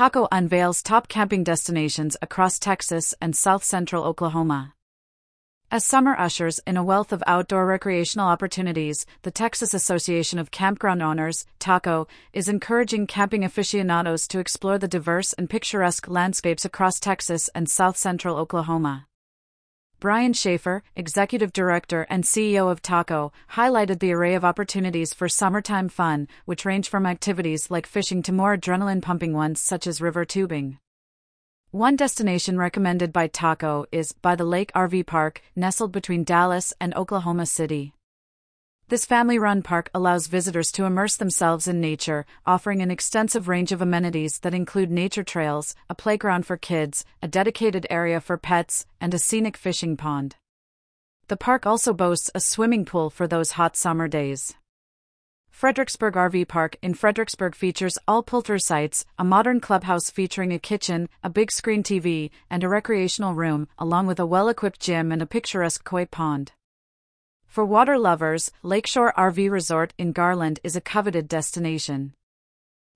Taco unveils top camping destinations across Texas and south central Oklahoma. As summer ushers in a wealth of outdoor recreational opportunities, the Texas Association of Campground Owners, TACO, is encouraging camping aficionados to explore the diverse and picturesque landscapes across Texas and south central Oklahoma. Brian Schaefer, Executive Director and CEO of TACO, highlighted the array of opportunities for summertime fun, which range from activities like fishing to more adrenaline pumping ones such as river tubing. One destination recommended by Taco is By the Lake RV Park, nestled between Dallas and Oklahoma City. This family run park allows visitors to immerse themselves in nature, offering an extensive range of amenities that include nature trails, a playground for kids, a dedicated area for pets, and a scenic fishing pond. The park also boasts a swimming pool for those hot summer days. Fredericksburg RV Park in Fredericksburg features all pull-through sites, a modern clubhouse featuring a kitchen, a big screen TV, and a recreational room, along with a well-equipped gym and a picturesque koi pond. For water lovers, Lakeshore RV Resort in Garland is a coveted destination.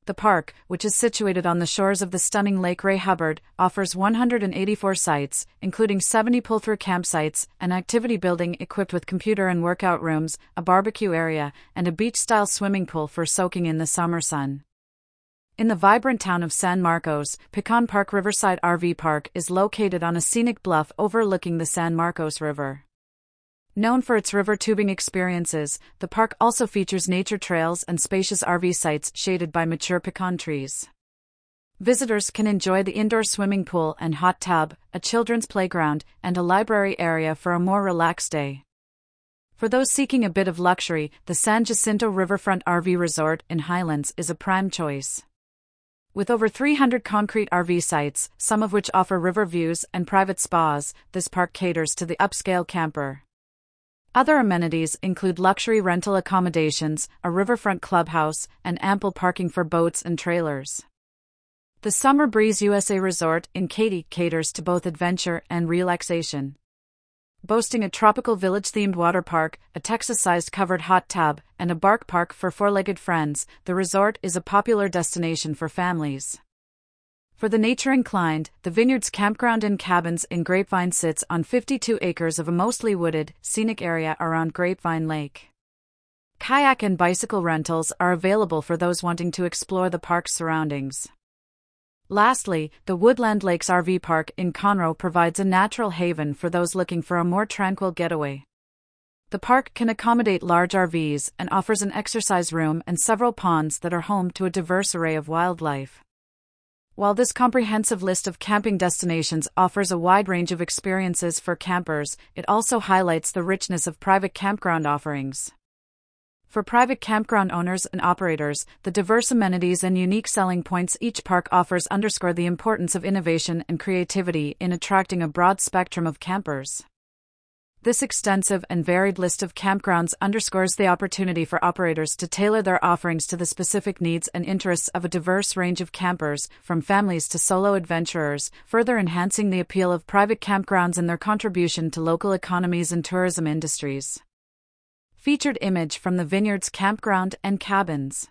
The park, which is situated on the shores of the stunning Lake Ray Hubbard, offers 184 sites, including 70 pull through campsites, an activity building equipped with computer and workout rooms, a barbecue area, and a beach style swimming pool for soaking in the summer sun. In the vibrant town of San Marcos, Pecan Park Riverside RV Park is located on a scenic bluff overlooking the San Marcos River. Known for its river tubing experiences, the park also features nature trails and spacious RV sites shaded by mature pecan trees. Visitors can enjoy the indoor swimming pool and hot tub, a children's playground, and a library area for a more relaxed day. For those seeking a bit of luxury, the San Jacinto Riverfront RV Resort in Highlands is a prime choice. With over 300 concrete RV sites, some of which offer river views and private spas, this park caters to the upscale camper. Other amenities include luxury rental accommodations, a riverfront clubhouse, and ample parking for boats and trailers. The Summer Breeze USA Resort in Katy caters to both adventure and relaxation. Boasting a tropical village themed water park, a Texas sized covered hot tub, and a bark park for four legged friends, the resort is a popular destination for families. For the nature inclined, the Vineyards Campground and Cabins in Grapevine sits on 52 acres of a mostly wooded, scenic area around Grapevine Lake. Kayak and bicycle rentals are available for those wanting to explore the park's surroundings. Lastly, the Woodland Lakes RV Park in Conroe provides a natural haven for those looking for a more tranquil getaway. The park can accommodate large RVs and offers an exercise room and several ponds that are home to a diverse array of wildlife. While this comprehensive list of camping destinations offers a wide range of experiences for campers, it also highlights the richness of private campground offerings. For private campground owners and operators, the diverse amenities and unique selling points each park offers underscore the importance of innovation and creativity in attracting a broad spectrum of campers. This extensive and varied list of campgrounds underscores the opportunity for operators to tailor their offerings to the specific needs and interests of a diverse range of campers, from families to solo adventurers, further enhancing the appeal of private campgrounds and their contribution to local economies and tourism industries. Featured image from the Vineyards Campground and Cabins